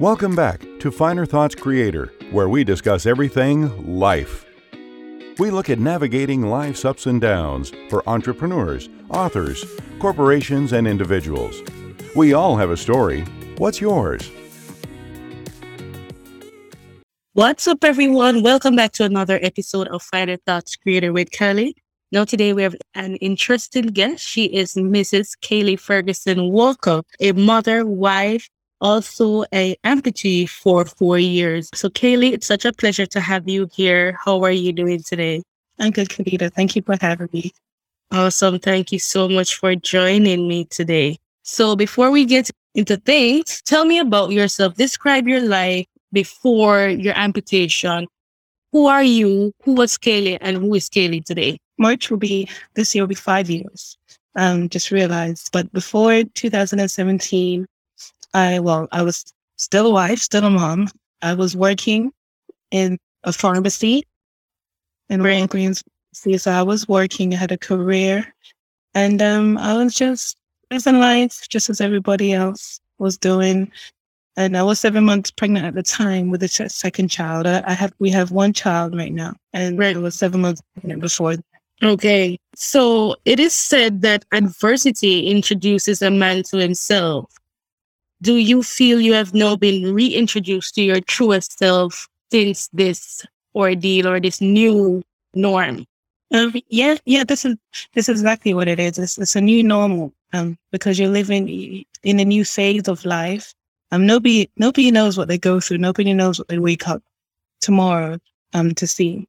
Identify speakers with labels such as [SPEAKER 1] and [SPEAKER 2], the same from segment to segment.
[SPEAKER 1] Welcome back to Finer Thoughts Creator, where we discuss everything life. We look at navigating life's ups and downs for entrepreneurs, authors, corporations, and individuals. We all have a story. What's yours?
[SPEAKER 2] What's up, everyone? Welcome back to another episode of Finer Thoughts Creator with Curly. Now, today we have an interesting guest. She is Mrs. Kaylee Ferguson Walker, a mother, wife, also a amputee for four years. So Kaylee, it's such a pleasure to have you here. How are you doing today?
[SPEAKER 3] I'm good, Kavita. Thank you for having me.
[SPEAKER 2] Awesome. Thank you so much for joining me today. So before we get into things, tell me about yourself. Describe your life before your amputation. Who are you? Who was Kaylee and who is Kaylee today?
[SPEAKER 3] March will be, this year will be five years. Um, just realized. But before 2017, I, well, I was still a wife, still a mom. I was working in a pharmacy in Grand Queens. So I was working, I had a career, and um, I was just living life just as everybody else was doing. And I was seven months pregnant at the time with a second child. I, I have we have one child right now, and right. I was seven months pregnant before.
[SPEAKER 2] Okay, so it is said that adversity introduces a man to himself do you feel you have now been reintroduced to your truest self since this ordeal or this new norm?
[SPEAKER 3] Um, yeah, yeah, this is this is exactly what it is. It's, it's a new normal um, because you're living in a new phase of life. Um, nobody nobody knows what they go through. Nobody knows what they wake up tomorrow um to see.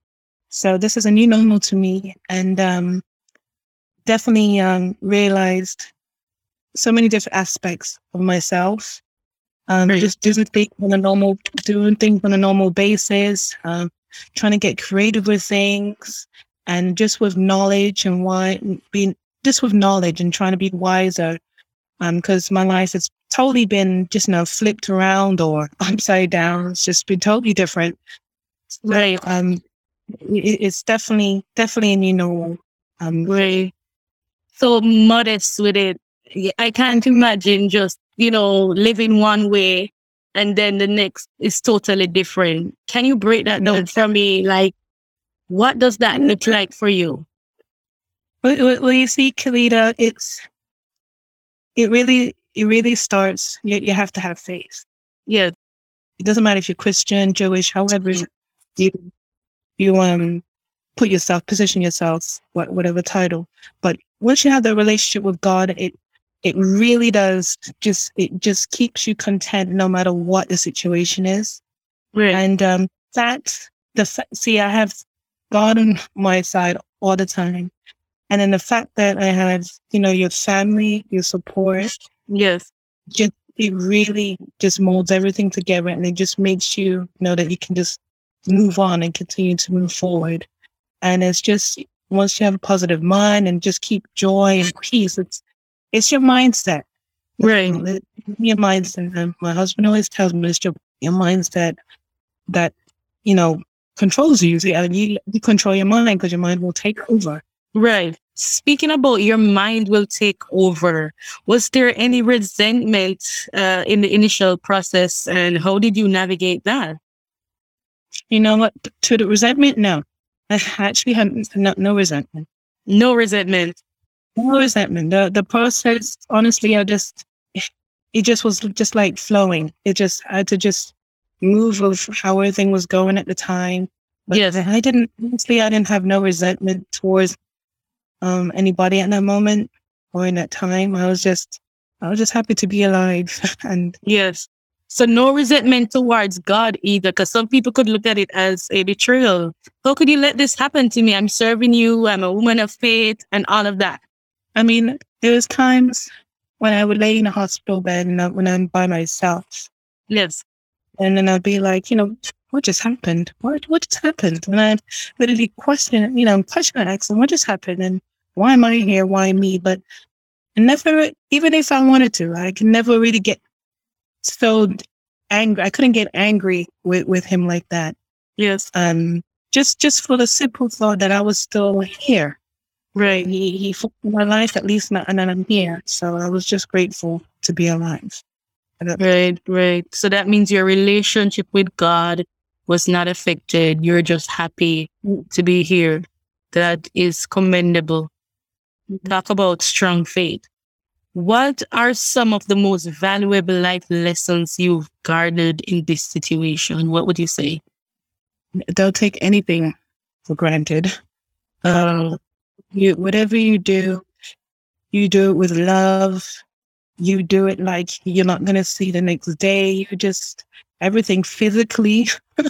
[SPEAKER 3] So this is a new normal to me, and um, definitely um realized so many different aspects of myself. Um, right. Just doing things on a normal, doing things on a normal basis, um, trying to get creative with things, and just with knowledge and why being just with knowledge and trying to be wiser. Um, because my life has totally been just you know flipped around or upside down. It's just been totally different. Right. Um, it, it's definitely definitely a new normal. Um,
[SPEAKER 2] right. So modest with it I can't imagine just, you know, living one way and then the next is totally different. Can you break that down for me? Like, what does that look like for you?
[SPEAKER 3] Well, well you see, Kalita, it's, it really, it really starts, you, you have to have faith.
[SPEAKER 2] Yeah.
[SPEAKER 3] It doesn't matter if you're Christian, Jewish, however you, you, um, put yourself, position yourself, what, whatever title. But once you have the relationship with God, it, it really does just it just keeps you content no matter what the situation is. Right. and um that the see i have god on my side all the time. And then the fact that i have you know your family your support
[SPEAKER 2] yes.
[SPEAKER 3] just it really just molds everything together and it just makes you know that you can just move on and continue to move forward. And it's just once you have a positive mind and just keep joy and peace it's it's your mindset.
[SPEAKER 2] Right.
[SPEAKER 3] Your mindset. And my husband always tells me it's your, your mindset that, you know, controls you. See, you, you control your mind because your mind will take over.
[SPEAKER 2] Right. Speaking about your mind will take over, was there any resentment uh, in the initial process and how did you navigate that?
[SPEAKER 3] You know what? To the resentment, no. I actually had no, no resentment.
[SPEAKER 2] No resentment.
[SPEAKER 3] No resentment. The the process, honestly, I just it just was just like flowing. It just I had to just move with how everything was going at the time. But yes. I didn't honestly I didn't have no resentment towards um anybody at that moment or in that time. I was just I was just happy to be alive. and
[SPEAKER 2] yes. So no resentment towards God either, because some people could look at it as a betrayal. How could you let this happen to me? I'm serving you. I'm a woman of faith and all of that.
[SPEAKER 3] I mean, there was times when I would lay in a hospital bed and when I'm by myself.
[SPEAKER 2] Yes.
[SPEAKER 3] And then I'd be like, you know, what just happened? What what just happened? And I'd literally question, you know, question ask what just happened and why am I here? Why me? But I never, even if I wanted to, I can never really get so angry. I couldn't get angry with, with him like that.
[SPEAKER 2] Yes.
[SPEAKER 3] Um, just just for the simple thought that I was still here. Right. He he my life at least, and then I'm here. So I was just grateful to be alive.
[SPEAKER 2] Right, right. So that means your relationship with God was not affected. You're just happy to be here. That is commendable. Talk about strong faith. What are some of the most valuable life lessons you've garnered in this situation? What would you say?
[SPEAKER 3] Don't take anything for granted. Uh, you, whatever you do, you do it with love. You do it like you're not going to see the next day. You just, everything physically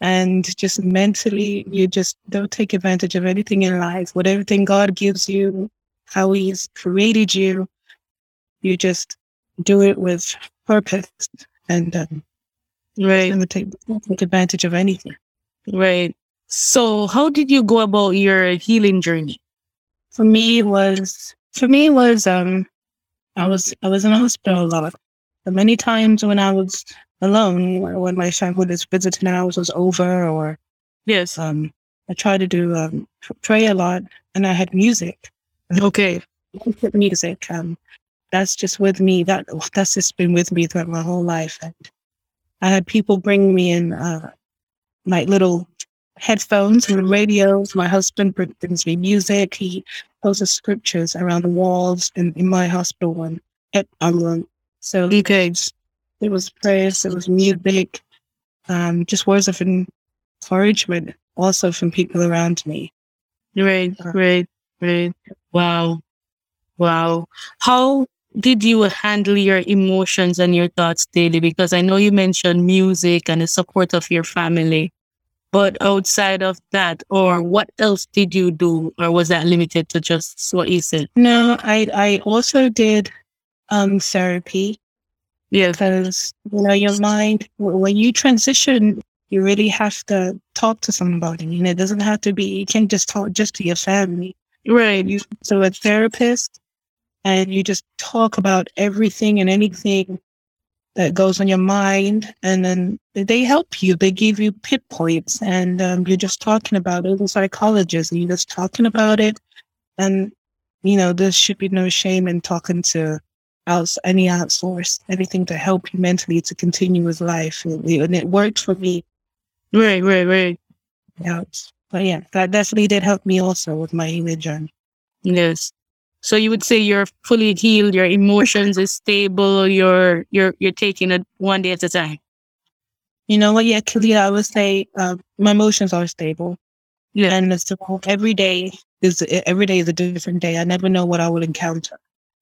[SPEAKER 3] and just mentally, you just don't take advantage of anything in life. Whatever thing God gives you, how He's created you, you just do it with purpose and um,
[SPEAKER 2] right.
[SPEAKER 3] never take, take advantage of anything.
[SPEAKER 2] Right. So, how did you go about your healing journey?
[SPEAKER 3] For me, it was for me was um, I was I was in a hospital a lot. But many times when I was alone, when my family was visiting hours was over, or
[SPEAKER 2] yes,
[SPEAKER 3] um, I tried to do um, pray a lot, and I had music.
[SPEAKER 2] Okay,
[SPEAKER 3] music. Um, that's just with me. That that's just been with me throughout my whole life. And I had people bring me in uh, like little headphones and radios. My husband brings me music. He posts scriptures around the walls in, in my hospital one at um, so
[SPEAKER 2] okay.
[SPEAKER 3] there was prayers, there was music, um, just words of encouragement also from people around me.
[SPEAKER 2] Right, uh, right, right. Wow. Wow. How did you handle your emotions and your thoughts daily? Because I know you mentioned music and the support of your family. But outside of that, or what else did you do, or was that limited to just what you said?
[SPEAKER 3] No, I I also did um therapy.
[SPEAKER 2] Yeah,
[SPEAKER 3] because you know your mind when you transition, you really have to talk to somebody. You know, it doesn't have to be. You can't just talk just to your family,
[SPEAKER 2] right?
[SPEAKER 3] You so a therapist, and you just talk about everything and anything that goes on your mind and then they help you. They give you pinpoints and um, you're just talking about it. As a psychologist and you're just talking about it. And you know there should be no shame in talking to outs any outsource anything to help you mentally to continue with life. And, and it worked for me.
[SPEAKER 2] Right right right.
[SPEAKER 3] Yeah but yeah that definitely did help me also with my healing journey
[SPEAKER 2] yes so you would say you're fully healed, your emotions is stable, you're you're you're taking it one day at a time.
[SPEAKER 3] You know what? Yeah, Kalia, I would say uh, my emotions are stable. Yeah, and it's every day is every day is a different day. I never know what I will encounter,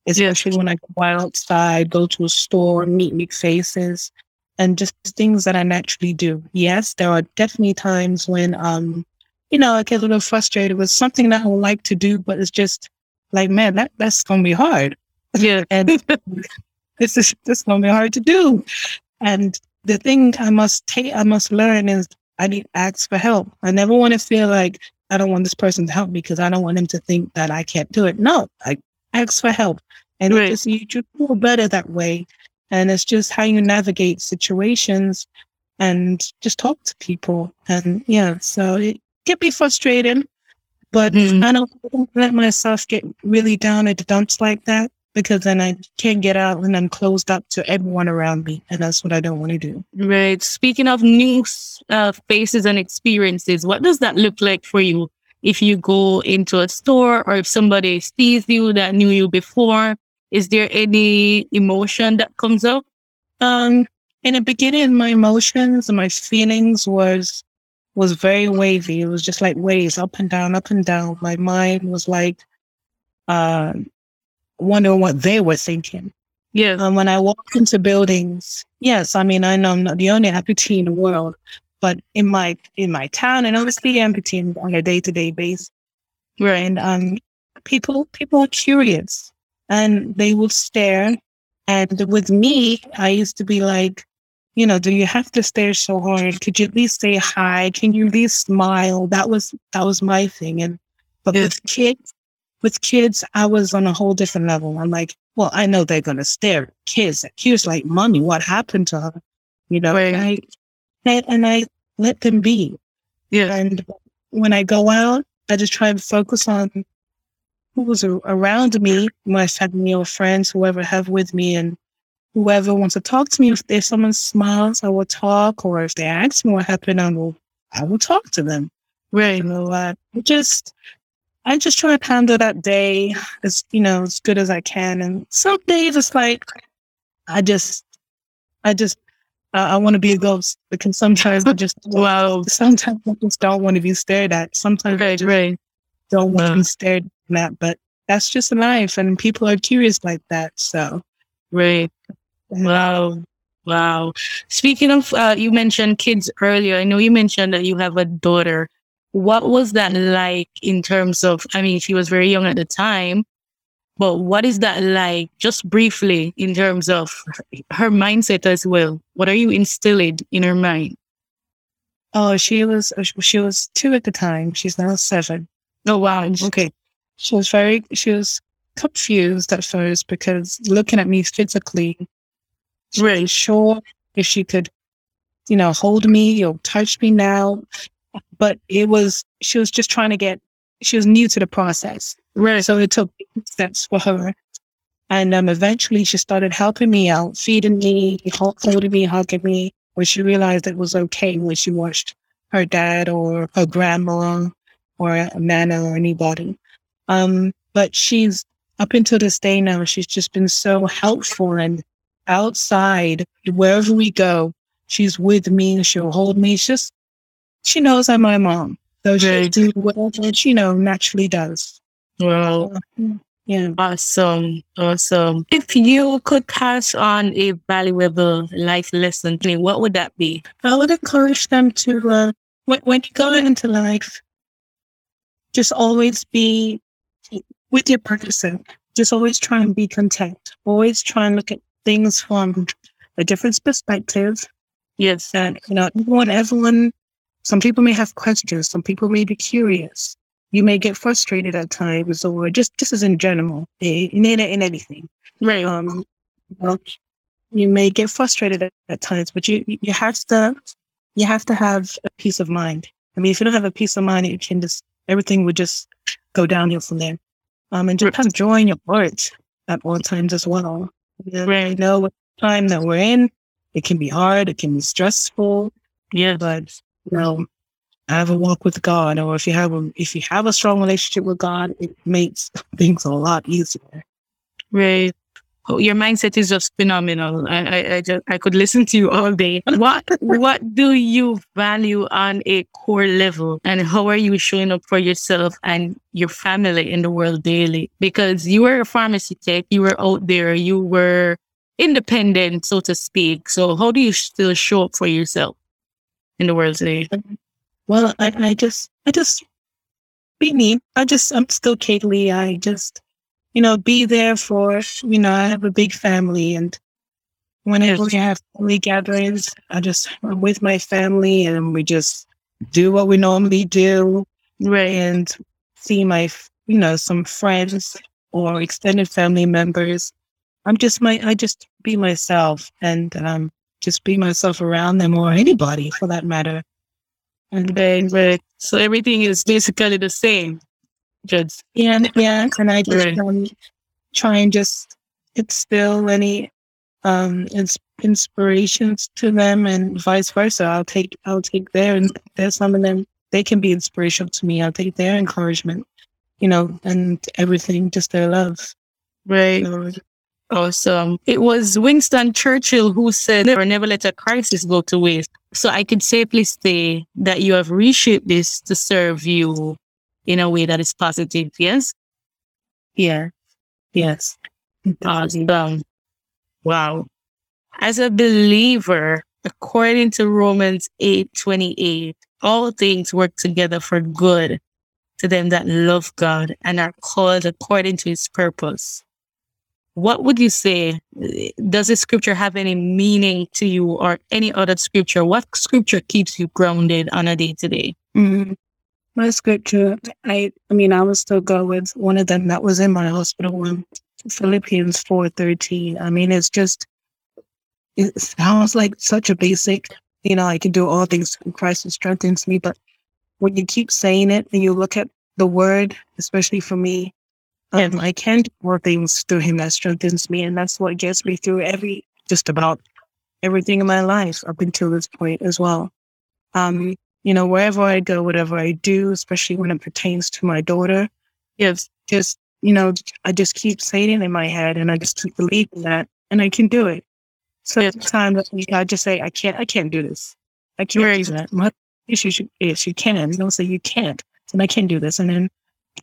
[SPEAKER 3] especially yeah. when I go outside, go to a store, meet new faces, and just things that I naturally do. Yes, there are definitely times when um, you know, I get a little frustrated with something that I would like to do, but it's just like, man, that, that's going to be hard.
[SPEAKER 2] Yeah.
[SPEAKER 3] and this is, this going to be hard to do. And the thing I must take, I must learn is I need to ask for help. I never want to feel like I don't want this person to help me because I don't want them to think that I can't do it. No, I ask for help. And right. just, you, you feel better that way. And it's just how you navigate situations and just talk to people. And yeah, so it can be frustrating, but mm-hmm. I don't let myself get really down in the dumps like that because then I can't get out and I'm closed up to everyone around me. And that's what I don't want to do.
[SPEAKER 2] Right. Speaking of new uh, faces and experiences, what does that look like for you? If you go into a store or if somebody sees you that knew you before, is there any emotion that comes up?
[SPEAKER 3] Um, in the beginning, my emotions and my feelings was was very wavy. It was just like waves up and down, up and down. My mind was like uh, wondering what they were thinking.
[SPEAKER 2] Yeah.
[SPEAKER 3] And when I walk into buildings, yes, I mean I know I'm not the only amputee in the world, but in my in my town, and obviously amputee on a day to day basis.
[SPEAKER 2] Right.
[SPEAKER 3] And um, people people are curious, and they will stare. And with me, I used to be like, you know, do you have to stare so hard? Could you at least say hi? Can you at least smile? That was that was my thing. And but with kids, with kids, I was on a whole different level. I'm like, well, I know they're gonna stare. Kids, kids like, mommy, what happened to her? You know, right. and I and I let them be.
[SPEAKER 2] Yeah.
[SPEAKER 3] And when I go out, I just try and focus on who was around me, my family or friends, whoever have with me, and whoever wants to talk to me, if there's someone smiles, I will talk, or if they ask me what happened, I will, I will talk to them.
[SPEAKER 2] Right.
[SPEAKER 3] You know, uh, just, I just try to handle that day as, you know, as good as I can. And some days it's like, I just, I just, uh, I want to be a ghost because sometimes I just,
[SPEAKER 2] Wow.
[SPEAKER 3] sometimes I just don't want to be stared at. Sometimes I
[SPEAKER 2] Right,
[SPEAKER 3] just
[SPEAKER 2] right.
[SPEAKER 3] don't want to be stared at, but that's just life. And people are curious like that. So,
[SPEAKER 2] Right. Wow. Wow. Speaking of, uh, you mentioned kids earlier. I know you mentioned that you have a daughter. What was that like in terms of, I mean, she was very young at the time, but what is that like, just briefly, in terms of her mindset as well? What are you instilling in her mind?
[SPEAKER 3] oh, she was, she was two at the time. She's now seven.
[SPEAKER 2] Oh, wow.
[SPEAKER 3] Okay. She was very, she was confused at first because looking at me physically, she sure if she could, you know, hold me or touch me now. But it was, she was just trying to get, she was new to the process.
[SPEAKER 2] Right.
[SPEAKER 3] So it took steps for her. And um, eventually she started helping me out, feeding me, holding me, hugging me, when she realized it was okay when she watched her dad or her grandma or a nana or anybody. Um, but she's up until this day now, she's just been so helpful and outside, wherever we go, she's with me she'll hold me. It's just, she knows I'm my mom. So she'll
[SPEAKER 2] Right.
[SPEAKER 3] do whatever she, know, naturally does.
[SPEAKER 2] Wow.
[SPEAKER 3] Yeah.
[SPEAKER 2] Awesome. Awesome. If you could pass on a valuable life lesson, to me, what would that be?
[SPEAKER 3] I would encourage them to, uh, when, when you go into life, just always be with your person. Just always try and be content. Always try and look at things from a different perspective.
[SPEAKER 2] Yes.
[SPEAKER 3] And, you know, everyone, everyone, some people may have questions. Some people may be curious. You may get frustrated at times or just, just as in general, in, in, in anything.
[SPEAKER 2] Right.
[SPEAKER 3] Um, well, you may get frustrated at, at times, but you you have to you have to have a peace of mind. I mean, if you don't have a peace of mind, it can just everything would just go downhill from there. Um, and just have joy in your heart at all times as well. Know,
[SPEAKER 2] Right.
[SPEAKER 3] know what time that we're in. It can be hard. It can be stressful,
[SPEAKER 2] Yeah.
[SPEAKER 3] but you know, have a walk with God, or if you have a if you have a strong relationship with God, it makes things a lot easier.
[SPEAKER 2] Right. Oh, your mindset is just phenomenal. I, I, I just I could listen to you all day. What what do you value on a core level, and how are you showing up for yourself and your family in the world daily? Because you were a pharmacy tech, you were out there, you were independent, so to speak. So how do you still show up for yourself in the world today?
[SPEAKER 3] Well, I, I just, I just be me. I just, I'm still Kaylee. I just, you know, be there for, you know, I have a big family and whenever we have family gatherings, I just, I'm with my family and we just do what we normally do
[SPEAKER 2] Right.
[SPEAKER 3] and see my, you know, some friends or extended family members. I'm just my, I just be myself and, um, just be myself around them or anybody for that matter. And
[SPEAKER 2] then, Right. So everything is basically the same. Just
[SPEAKER 3] Yeah, and- yeah, and I just um, try and just instill any um ins- inspirations to them, and vice versa. I'll take I'll take their and there's some of them they can be inspirational to me. I'll take their encouragement, you know, and everything, just their love.
[SPEAKER 2] right.
[SPEAKER 3] know.
[SPEAKER 2] Awesome. It was Winston Churchill who said, never, never let a crisis go to waste. So I could safely say that you have reshaped this to serve you in a way that is positive. Yes?
[SPEAKER 3] Yeah, yes,
[SPEAKER 2] Awesome. Wow. As a believer, according to Romans 8 28, all things work together for good to them that love God and are called according to his purpose. What would you say? Does this scripture have any meaning to you or any other scripture? What scripture keeps you grounded on a day to day?
[SPEAKER 3] Mm-hmm. My scripture, I, I mean, I will still go with one of them that was in my hospital room, Philippians four thirteen. I mean, it's just, it sounds like such a basic, you know, I can do all things through Christ who strengthens me. But when you keep saying it and you look at the word, especially for me, um, I can do more things through Him that strengthens me, and that's what gets me through every just about everything in my life up until this point as well. Um, you know, wherever I go, whatever I do, especially when it pertains to my daughter, it's just, you know, I just keep saying it in my head and I just keep believing that and I can do it. So the time I just say, I can't, I can't do this. I can't do that. My issue is you can. Don't say you can't. And I can't do this. And then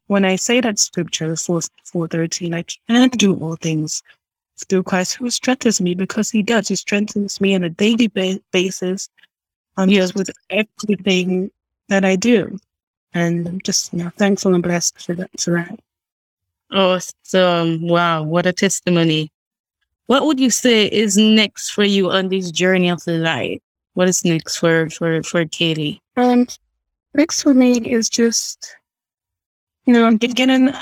[SPEAKER 3] when I say that scripture, 4, 413, I can't do all things through Christ who strengthens me because he does. He strengthens me on a daily ba- basis um, yes. with everything that I do. And I'm just you know, thankful and blessed for that. For that.
[SPEAKER 2] Awesome. Wow. What a testimony. What would you say is next for you on this journey of life? What is next for, for, for Katie?
[SPEAKER 3] Um, next for me is just, you know, I'm getting,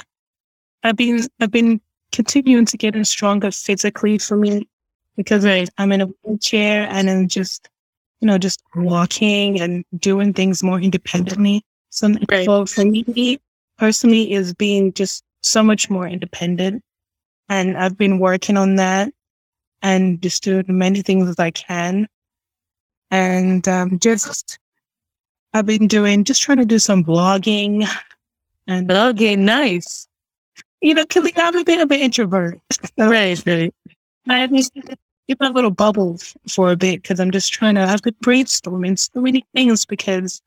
[SPEAKER 3] I've been, I've been continuing to getting stronger physically for me because right. I'm in a wheelchair and I'm just, you know, just walking and doing things more independently. So, right. for me personally is being just so much more independent. And I've been working on that and just doing many things as I can. And um, just, I've been doing, just trying to do some blogging.
[SPEAKER 2] And blogging, nice
[SPEAKER 3] you know, because I'm a bit of an introvert.
[SPEAKER 2] right, right.
[SPEAKER 3] I to my little bubble for a bit because I'm just trying to, I've been brainstorming so many things because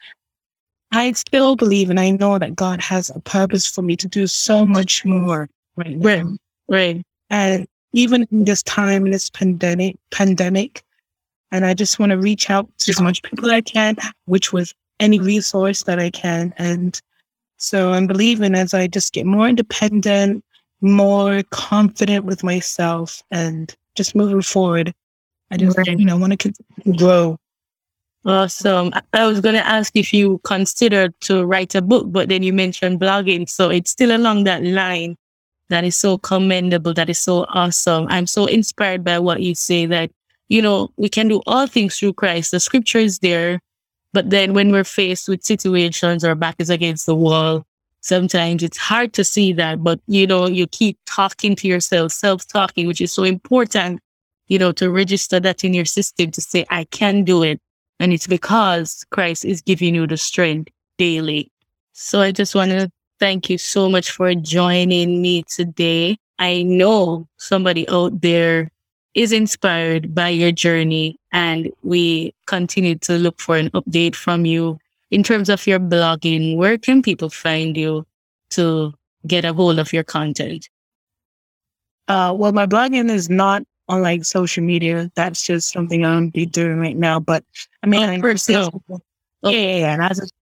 [SPEAKER 3] I still believe and I know that God has a purpose for me to do so much more right now.
[SPEAKER 2] Right, right.
[SPEAKER 3] And even in this time, in this pandemic, pandemic, and I just want to reach out to as much people as I can, which with any resource that I can, and so I'm believing as I just get more independent, more confident with myself, and just moving forward, I just, you know, want to grow.
[SPEAKER 2] Awesome. I was going to ask if you considered to write a book, but then you mentioned blogging. So it's still along that line that is so commendable, that is so awesome. I'm so inspired by what you say that, you know, we can do all things through Christ. The scripture is there. But then when we're faced with situations, our back is against the wall, sometimes it's hard to see that. But, you know, you keep talking to yourself, self talking, which is so important, you know, to register that in your system to say, I can do it. And it's because Christ is giving you the strength daily. So I just want to thank you so much for joining me today. I know somebody out there is inspired by your journey and we continue to look for an update from you in terms of your blogging. Where can people find you to get a hold of your content?
[SPEAKER 3] Uh, well, my blogging is not on like social media. That's just something I'm be doing right now. But I mean, oh,
[SPEAKER 2] personal.
[SPEAKER 3] Yeah, yeah, yeah. And I just,